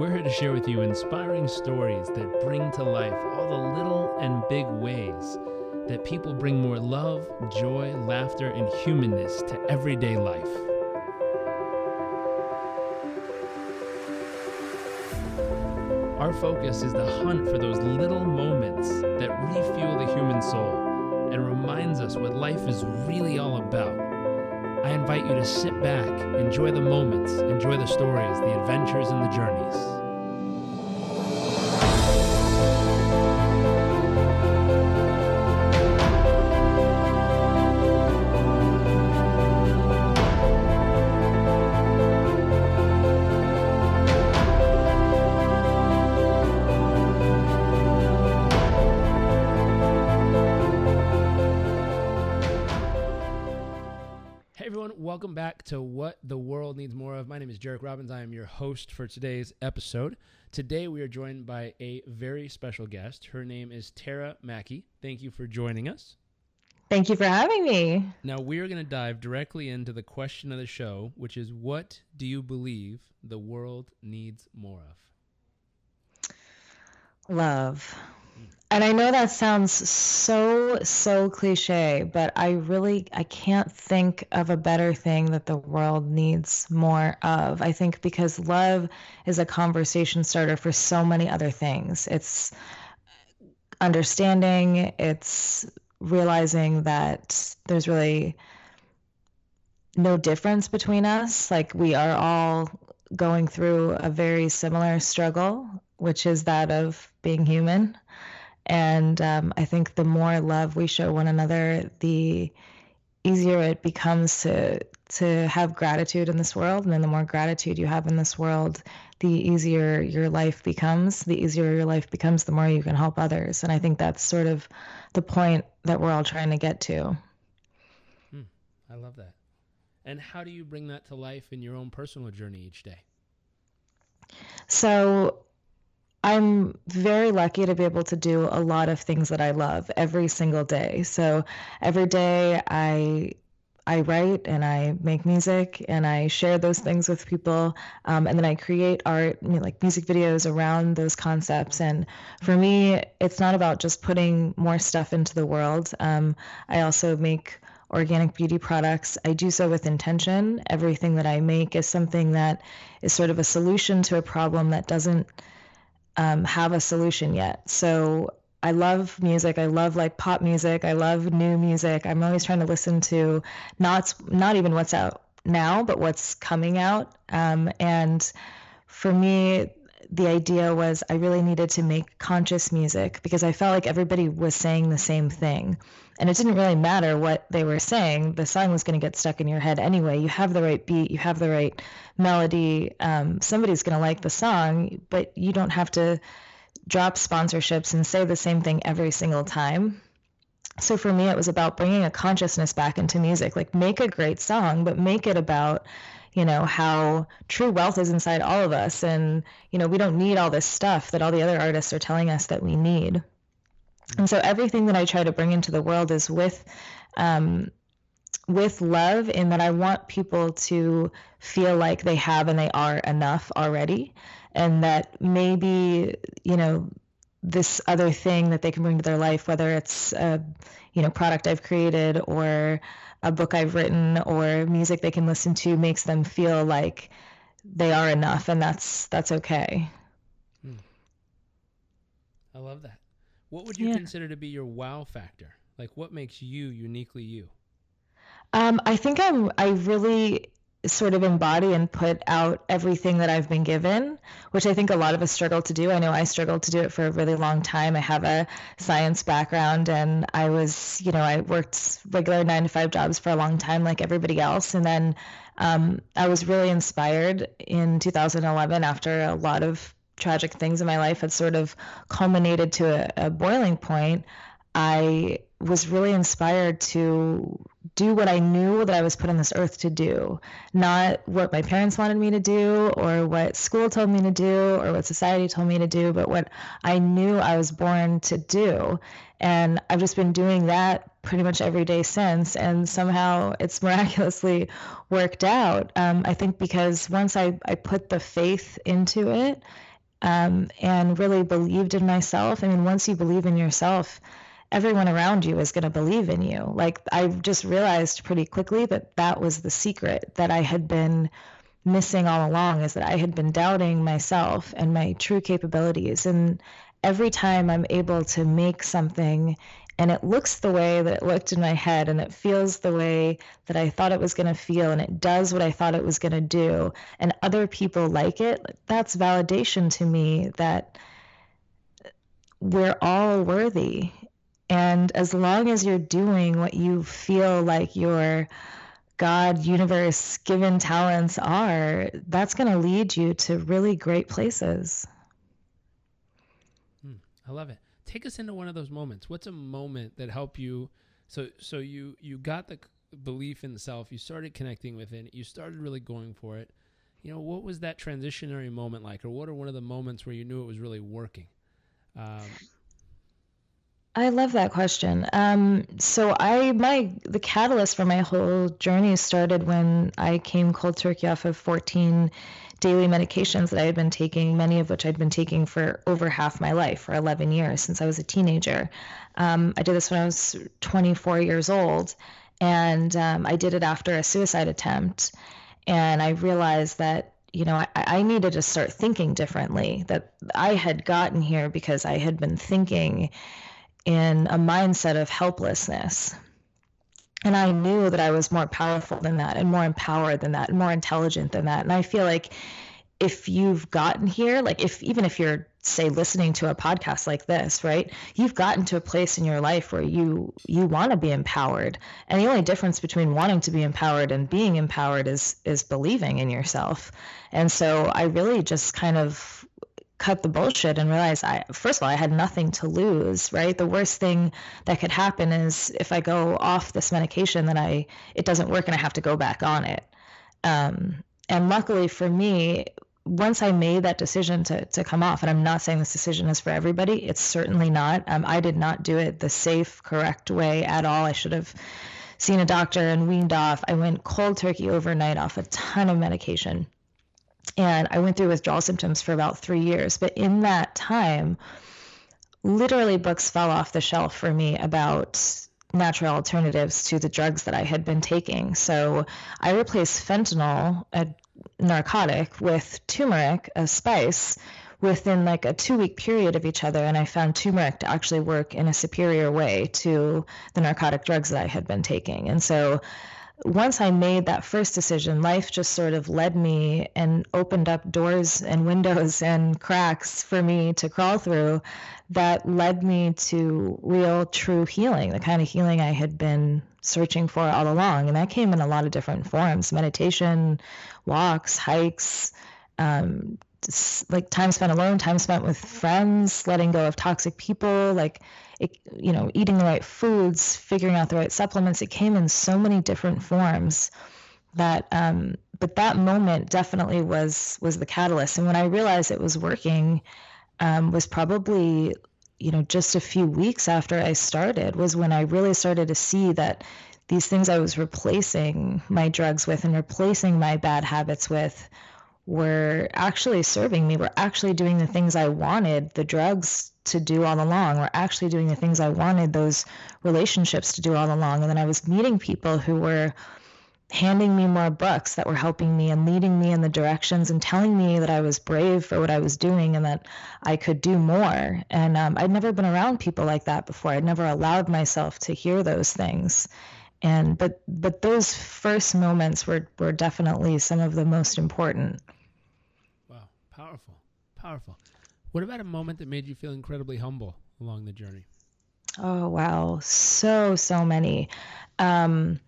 We're here to share with you inspiring stories that bring to life all the little and big ways that people bring more love, joy, laughter, and humanness to everyday life. Our focus is the hunt for those little moments that refuel the human soul and reminds us what life is really all about. I invite you to sit back, enjoy the moments, enjoy the stories, the adventures, and the journeys. Welcome back to What the World Needs More of. My name is Jairek Robbins. I am your host for today's episode. Today we are joined by a very special guest. Her name is Tara Mackey. Thank you for joining us. Thank you for having me. Now we are going to dive directly into the question of the show, which is what do you believe the world needs more of? Love. And I know that sounds so so cliche, but I really I can't think of a better thing that the world needs more of. I think because love is a conversation starter for so many other things. It's understanding, it's realizing that there's really no difference between us. Like we are all going through a very similar struggle, which is that of being human. And um, I think the more love we show one another, the easier it becomes to to have gratitude in this world. And then the more gratitude you have in this world, the easier your life becomes. The easier your life becomes, the more you can help others. And I think that's sort of the point that we're all trying to get to. Hmm, I love that. And how do you bring that to life in your own personal journey each day? So I'm very lucky to be able to do a lot of things that I love every single day. So every day I I write and I make music and I share those things with people. Um, and then I create art, you know, like music videos around those concepts. And for me, it's not about just putting more stuff into the world. Um, I also make organic beauty products. I do so with intention. Everything that I make is something that is sort of a solution to a problem that doesn't um, have a solution yet. So I love music. I love like pop music. I love new music. I'm always trying to listen to not not even what's out now, but what's coming out. Um, and for me, the idea was I really needed to make conscious music because I felt like everybody was saying the same thing. And it didn't really matter what they were saying. The song was going to get stuck in your head anyway. You have the right beat, you have the right melody. Um, somebody's going to like the song, but you don't have to drop sponsorships and say the same thing every single time. So for me, it was about bringing a consciousness back into music. Like, make a great song, but make it about you know how true wealth is inside all of us. And you know we don't need all this stuff that all the other artists are telling us that we need. And so everything that i try to bring into the world is with um, with love in that i want people to feel like they have and they are enough already. And that maybe you know this other thing that they can bring to their life whether it's a you know product i've created or a book I've written or music they can listen to makes them feel like they are enough and that's that's okay. Hmm. I love that. What would you yeah. consider to be your wow factor? Like what makes you uniquely you? Um, I think I'm I really sort of embody and put out everything that I've been given, which I think a lot of us struggle to do. I know I struggled to do it for a really long time. I have a science background and I was, you know, I worked regular nine to five jobs for a long time, like everybody else. And then um, I was really inspired in 2011 after a lot of tragic things in my life had sort of culminated to a, a boiling point. I was really inspired to do what I knew that I was put on this earth to do, not what my parents wanted me to do or what school told me to do or what society told me to do, but what I knew I was born to do. And I've just been doing that pretty much every day since, and somehow it's miraculously worked out. Um, I think because once I, I put the faith into it um, and really believed in myself. I mean, once you believe in yourself, everyone around you is going to believe in you. Like, I just realized pretty quickly that that was the secret that I had been missing all along is that I had been doubting myself and my true capabilities. And every time I'm able to make something and it looks the way that it looked in my head and it feels the way that I thought it was going to feel and it does what I thought it was going to do and other people like it, that's validation to me that we're all worthy. And as long as you're doing what you feel like your God, universe, given talents are, that's going to lead you to really great places. Hmm, I love it take us into one of those moments. What's a moment that helped you? So so you you got the belief in self. You started connecting with it. You started really going for it. You know, what was that transitionary moment like, or what are one of the moments where you knew it was really working? Um, I love that question. Um, so I my the catalyst for my whole journey started when I came cold turkey off of 14 daily medications that I had been taking, many of which I'd been taking for over half my life, for 11 years since I was a teenager. Um, I did this when I was 24 years old, and um, I did it after a suicide attempt. And I realized that you know, I, I, needed to start thinking differently. That I had gotten here because I had been thinking in a mindset of helplessness. And I knew that I was more powerful than that and more empowered than that and more intelligent than that. And I feel like if you've gotten here, like if even if you're say listening to a podcast like this, right? You've gotten to a place in your life where you you want to be empowered. And the only difference between wanting to be empowered and being empowered is is believing in yourself. And so I really just kind of cut the bullshit and realize I first of all I had nothing to lose, right? The worst thing that could happen is if I go off this medication that I it doesn't work and I have to go back on it. Um, and luckily for me, once I made that decision to to come off, and I'm not saying this decision is for everybody, it's certainly not. Um, I did not do it the safe, correct way at all. I should have seen a doctor and weaned off. I went cold turkey overnight off a ton of medication and I went through withdrawal symptoms for about three years. But in that time, literally books fell off the shelf for me about natural alternatives to the drugs that I had been taking. So I replaced fentanyl, a narcotic, with turmeric, a spice, within like a two week period of each other. And I found turmeric to actually work in a superior way to the narcotic drugs that I had been taking. And so once I made that first decision, life just sort of led me and opened up doors and windows and cracks for me to crawl through that led me to real, true healing, the kind of healing I had been searching for all along. And that came in a lot of different forms meditation, walks, hikes, um, like time spent alone, time spent with friends, letting go of toxic people, like it, you know, eating the right foods, figuring out the right supplements. It came in so many different forms that, um, but that moment definitely was was the catalyst. And when I realized it was working, um, was probably you know just a few weeks after I started was when I really started to see that these things I was replacing my drugs with and replacing my bad habits with were actually serving me, were actually doing the things I wanted the drugs to do all along, were actually doing the things I wanted those relationships to do all along. And then I was meeting people who were handing me more books that were helping me and leading me in the directions and telling me that I was brave for what I was doing and that I could do more. And um, I'd never been around people like that before. I'd never allowed myself to hear those things and but but those first moments were were definitely some of the most important powerful. Powerful. What about a moment that made you feel incredibly humble along the journey? Oh wow. So so many. Um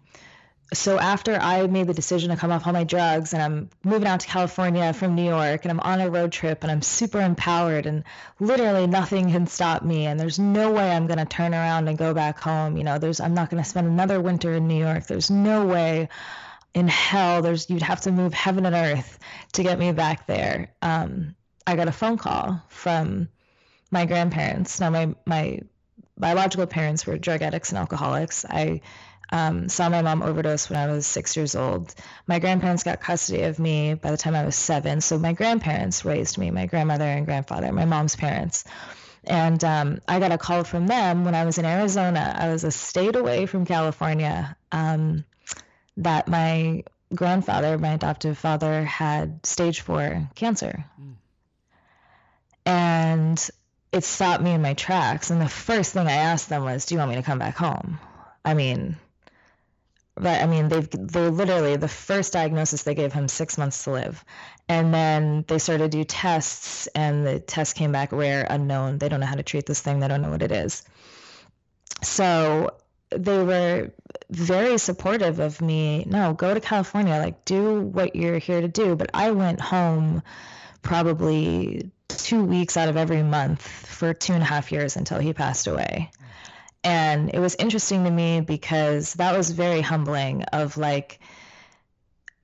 so after I made the decision to come off all my drugs and I'm moving out to California from New York and I'm on a road trip and I'm super empowered and literally nothing can stop me and there's no way I'm going to turn around and go back home. You know, there's I'm not going to spend another winter in New York. There's no way in hell there's you'd have to move heaven and earth to get me back there. Um, I got a phone call from my grandparents. Now my my biological parents were drug addicts and alcoholics. I um, saw my mom overdose when I was six years old. My grandparents got custody of me by the time I was seven. So my grandparents raised me, my grandmother and grandfather, my mom's parents. And um, I got a call from them when I was in Arizona. I was a state away from California. Um, that my grandfather, my adoptive father, had stage four cancer. Mm. And it stopped me in my tracks. And the first thing I asked them was, Do you want me to come back home? I mean, but I mean, they've they literally the first diagnosis they gave him six months to live, and then they started to do tests, and the test came back rare, unknown. They don't know how to treat this thing. They don't know what it is. So they were very supportive of me. No, go to California. Like, do what you're here to do. But I went home probably two weeks out of every month for two and a half years until he passed away. And it was interesting to me because that was very humbling of like,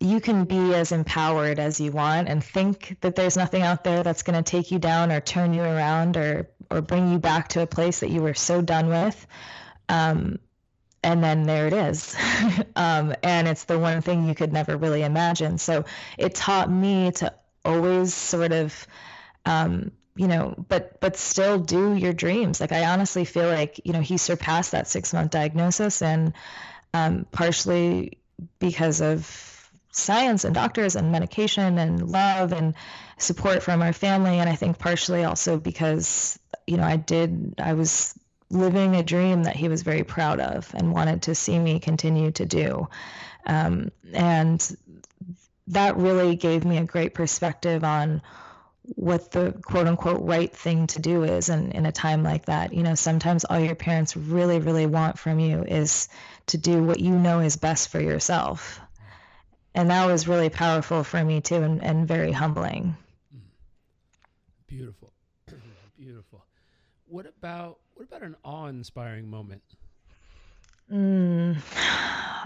you can be as empowered as you want and think that there's nothing out there that's going to take you down or turn you around or or bring you back to a place that you were so done with um, and then there it is. Um, and it's the one thing you could never really imagine. So it taught me to always sort of um, you know but but still do your dreams. Like i honestly feel like you know he surpassed that six month diagnosis and um, partially because of science and doctors and medication and love and support from our family. And i think partially also because you know i did i was living a dream that he was very proud of and wanted to see me continue to do um, and that really gave me a great perspective on what the quote unquote right thing to do is in, in a time like that. You know, sometimes all your parents really, really want from you is to do what you know is best for yourself. And that was really powerful for me too and, and very humbling. Beautiful. Beautiful. What about what about an awe-inspiring moment? Mm.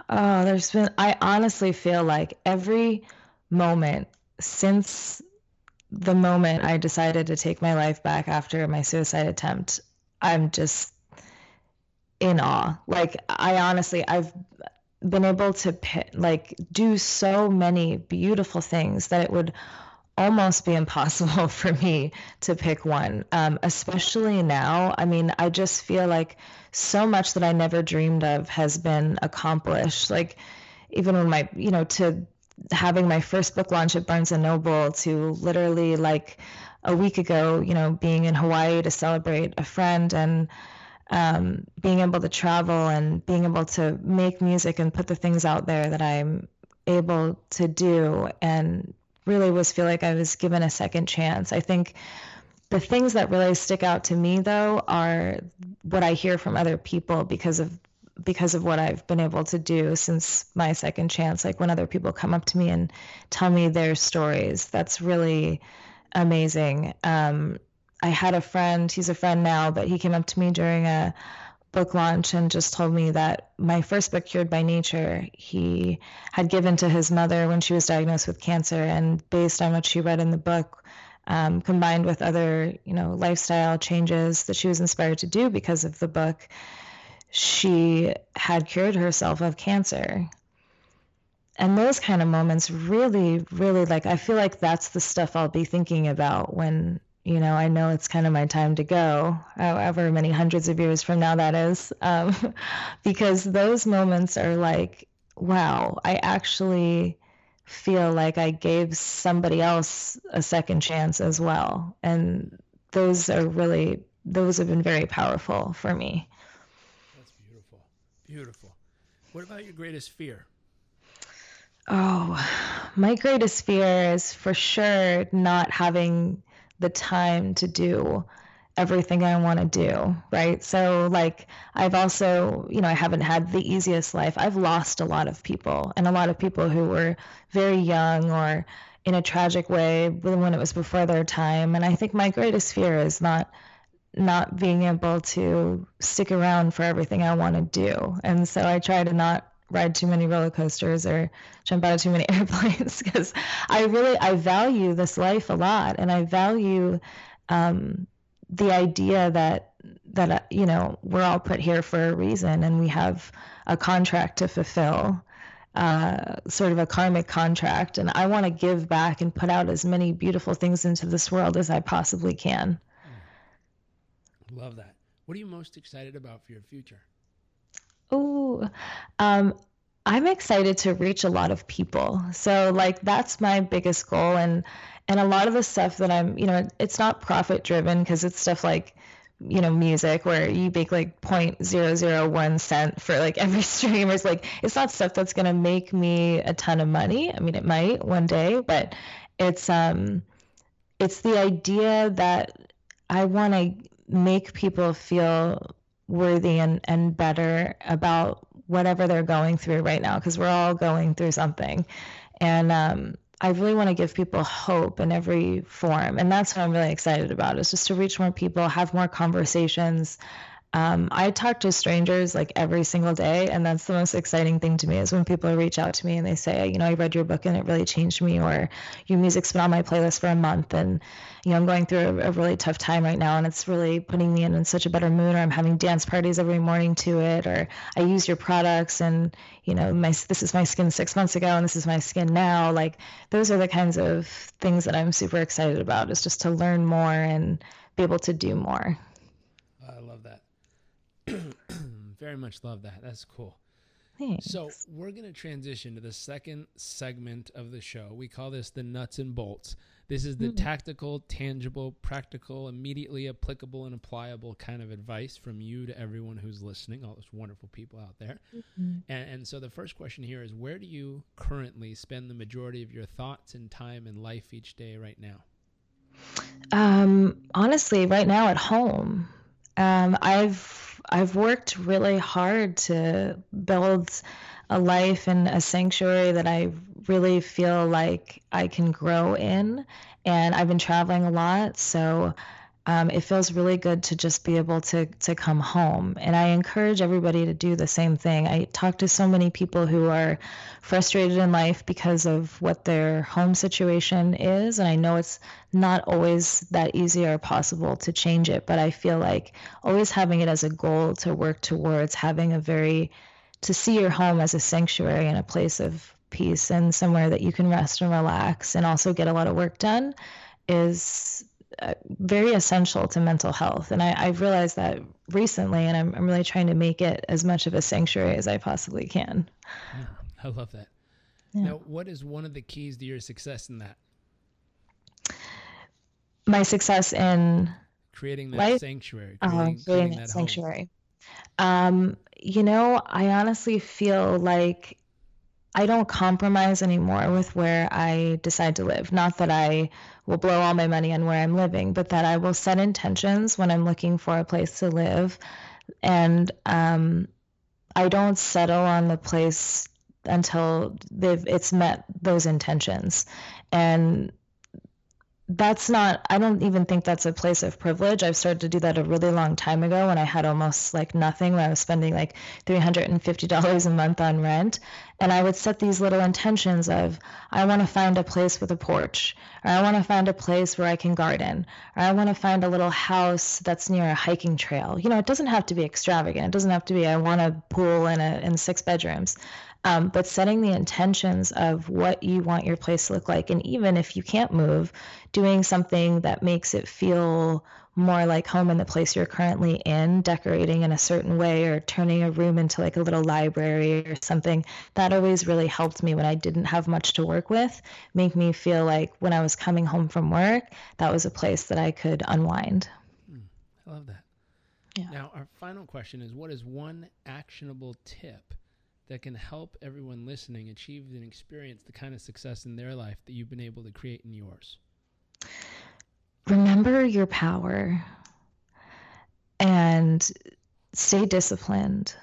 Oh, there's been I honestly feel like every moment since the moment I decided to take my life back after my suicide attempt, I'm just in awe. Like I honestly, I've been able to like do so many beautiful things that it would almost be impossible for me to pick one. Um, especially now, I mean, I just feel like so much that I never dreamed of has been accomplished. Like even when my, you know, to having my first book launch at Barnes and Noble to literally like a week ago, you know, being in Hawaii to celebrate a friend and um, being able to travel and being able to make music and put the things out there that I'm able to do and really was feel like I was given a second chance. I think the things that really stick out to me though are what I hear from other people because of because of what I've been able to do since my second chance. Like when other people come up to me and tell me their stories, that's really amazing. Um, I had a friend, he's a friend now, but he came up to me during a book launch and just told me that my first book, Cured by Nature, he had given to his mother when she was diagnosed with cancer. And based on what she read in the book, um, combined with other, you know, lifestyle changes that she was inspired to do because of the book, she had cured herself of cancer. And those kind of moments really, really like, I feel like that's the stuff I'll be thinking about when, you know, I know it's kind of my time to go, however many hundreds of years from now that is. Um, because those moments are like, wow, I actually feel like I gave somebody else a second chance as well. And those are really, those have been very powerful for me. That's beautiful. Beautiful. What about your greatest fear? Oh, my greatest fear is for sure not having the time to do everything I want to do, right? So, like, I've also, you know, I haven't had the easiest life. I've lost a lot of people, and a lot of people who were very young or in a tragic way when it was before their time. And I think my greatest fear is not not being able to stick around for everything I want to do. And so I try to not ride too many roller coasters or jump out of too many airplanes because I really I value this life a lot and I value um, the idea that that uh, you know we're all put here for a reason and we have a contract to fulfill uh, sort of a karmic contract and i want to give back and put out as many beautiful things into this world as i possibly can. Love that. What are you most excited about for your future oh um, i'm excited to reach a lot of people. So like that's my biggest goal and and a lot of the stuff that i'm you know it's not profit driven because it's stuff like you know music where you make like 0.001 cent for like every stream. It's like it's not stuff that's going to make me a ton of money. I mean it might one day but it's um it's the idea that i want to make people feel worthy and and better about whatever they're going through right now because we're all going through something and um I really want to give people hope in every form. And that's what I'm really excited about is just to reach more people, have more conversations. Um, I talk to strangers like every single day, and that's the most exciting thing to me is when people reach out to me and they say, you know, I read your book and it really changed me, or your music's been on my playlist for a month, and you know, I'm going through a, a really tough time right now, and it's really putting me in, in such a better mood, or I'm having dance parties every morning to it, or I use your products, and you know, my this is my skin six months ago, and this is my skin now. Like those are the kinds of things that I'm super excited about, is just to learn more and be able to do more. Very much love that. That's cool. Thanks. So we're going to transition to the second segment of the show. We call this the nuts and bolts. This is the mm-hmm. tactical, tangible, practical, immediately applicable and applicable kind of advice from you to everyone who's listening, all those wonderful people out there. Mm-hmm. And, and so the first question here is where do you currently spend the majority of your thoughts and time and life each day right now? Um, honestly, right now at home. Um, I've I've worked really hard to build a life and a sanctuary that I really feel like I can grow in. And I've been traveling a lot, so um, it feels really good to just be able to to come home. And i encourage everybody to do the same thing. I talk to so many people who are frustrated in life because of what their home situation is and i know it's not always that easy or possible to change it but i feel like always having it as a goal to work towards having a very to see your home as a sanctuary and a place of peace and somewhere that you can rest and relax and also get a lot of work done is very essential to mental health. And I, I've realized that recently, and I'm, I'm really trying to make it as much of a sanctuary as I possibly can. Yeah, I love that. Yeah. Now, what is one of the keys to your success in that? My success in creating that life? sanctuary, uh-huh, creating, uh, creating, that, that sanctuary. Um, you know, I honestly feel like I don't compromise anymore with where I decide to live. Not that I will blow all my money on where I'm living, but that I will set intentions when I'm looking for a place to live. And um, I don't settle on the place until they've it's met those intentions. And that's not i don't even think that's a place of privilege. I've started to do that a really long time ago when i had almost like nothing when i was spending like $350 a month on rent. And i would set these little intentions of i want to find a place with a porch or i want to find a place where i can garden or i want to find a little house that's near a hiking trail. You know it doesn't have to be extravagant. It doesn't have to be i want a pool and a and six bedrooms um, but setting the intentions of what you want your place to look like. And even if you can't move, doing something that makes it feel more like home in the place you're currently in, decorating in a certain way or turning a room into like a little library or something. That always really helped me when I didn't have much to work with, make me feel like when I was coming home from work, that was a place that I could unwind. Mm, I love that. Yeah. Now, our final question is what is one actionable tip that can help everyone listening achieve and experience the kind of success in their life that you've been able to create in yours? Remember your power and stay disciplined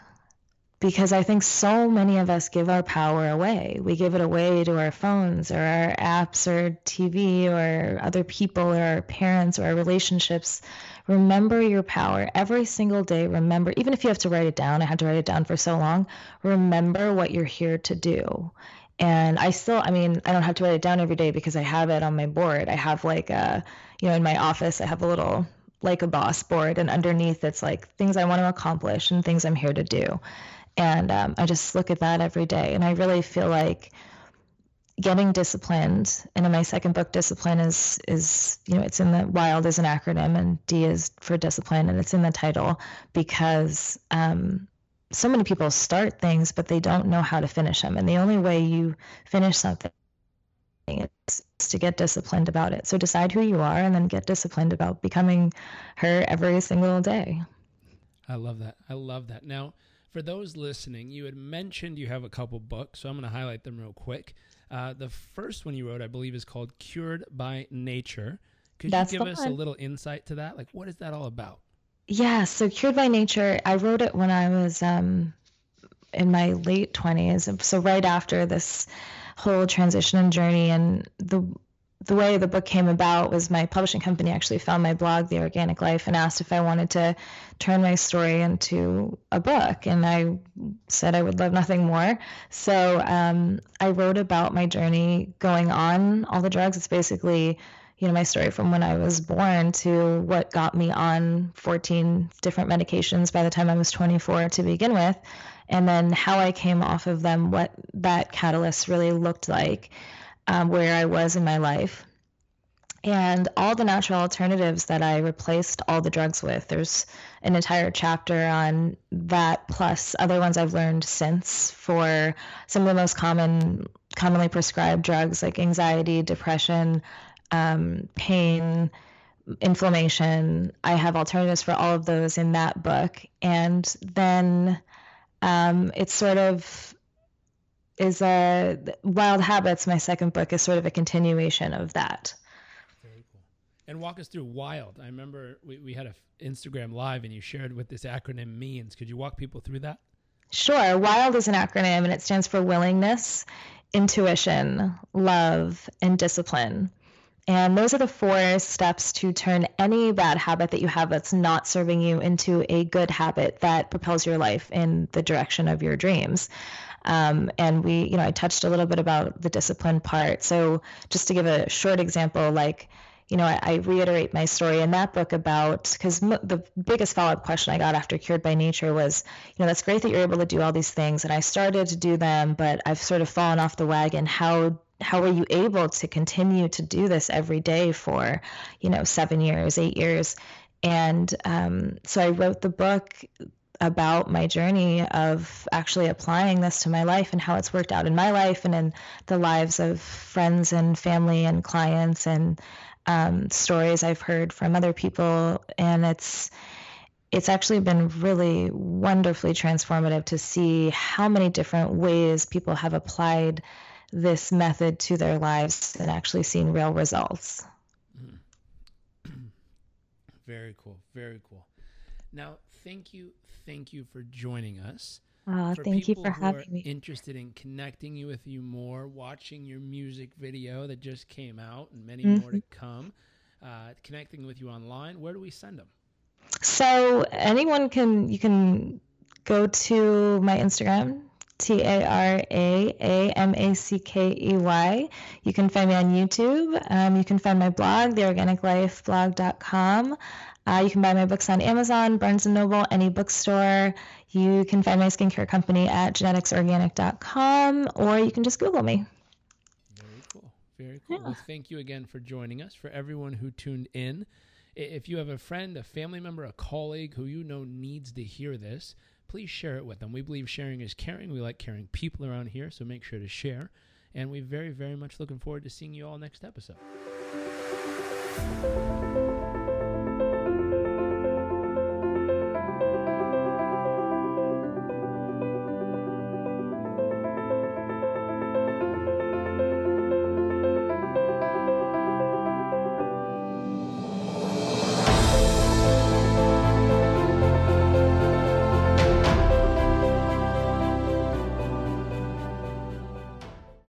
because I think so many of us give our power away. We give it away to our phones or our apps or TV or other people or our parents or our relationships Remember your power every single day. Remember, even if you have to write it down, I had to write it down for so long. Remember what you're here to do. And I still, I mean, I don't have to write it down every day because I have it on my board. I have like a, you know, in my office, I have a little like a boss board, and underneath it's like things I want to accomplish and things I'm here to do. And um, I just look at that every day, and I really feel like getting disciplined. And in my second book, discipline is is you know it's in the wild is an acronym, and D is for discipline, and it's in the title because um, so many people start things, but they don't know how to finish them. And the only way you finish something is to get disciplined about it. So decide who you are and then get disciplined about becoming her every single day. I love that. I love that. Now, for those listening, you had mentioned you have a couple books, so I'm going to highlight them real quick. Uh, the first one you wrote, I believe, is called Cured by Nature. Could That's you give us one. a little insight to that? Like, what is that all about? Yeah, so Cured by Nature, I wrote it when I was um, in my late 20s. So, right after this whole transition and journey and the the way the book came about was my publishing company actually found my blog the organic life and asked if i wanted to turn my story into a book. And i said i would love nothing more. So um, i wrote about my journey going on all the drugs. It's basically you know my story from when i was born to what got me on 14 different medications by the time i was 24 to begin with and then how I came off of them, what that catalyst really looked like, um, where I was in my life. And all the natural alternatives that I replaced all the drugs with. There's an entire chapter on that, plus other ones I've learned since for some of the most common, commonly prescribed drugs like anxiety, depression, um, pain, inflammation. I have alternatives for all of those in that book. And then um, it's sort of is a Wild Habits. My second book is sort of a continuation of that. Very cool. And walk us through Wild. I remember we, we had an Instagram live and you shared what this acronym means. Could you walk people through that? Sure. WILD is an acronym and it stands for willingness, intuition, love, and discipline. And those are the four steps to turn any bad habit that you have that's not serving you into a good habit that propels your life in the direction of your dreams. Um, and we, you know, I touched a little bit about the discipline part. So just to give a short example, like, you know, I, I reiterate my story in that book about because m- the biggest follow up question I got after Cured by Nature was, you know, that's great that you're able to do all these things, and I started to do them, but I've sort of fallen off the wagon. How how are you able to continue to do this every day for you know seven years eight years and um, so i wrote the book about my journey of actually applying this to my life and how it's worked out in my life and in the lives of friends and family and clients and um, stories i've heard from other people and it's it's actually been really wonderfully transformative to see how many different ways people have applied this method to their lives and actually seeing real results. Very cool. Very cool. Now, thank you, thank you for joining us. Uh, for thank you for having me. Interested in connecting you with you more, watching your music video that just came out, and many mm-hmm. more to come. Uh, connecting with you online. Where do we send them? So anyone can you can go to my Instagram, T A R A A M A C K E Y. You can find me on YouTube. Um, you can find my blog, theorganiclifeblog.com. Uh, you can buy my books on Amazon, Barnes & Noble, any bookstore. You can find my skincare company at geneticsorganic.com, or you can just Google me. Very cool. Very cool. Yeah. Well, thank you again for joining us. For everyone who tuned in, if you have a friend, a family member, a colleague who you know needs to hear this, please share it with them. We believe sharing is caring. We like caring people around here, so make sure to share. And we're very, very much looking forward to seeing you all next episode.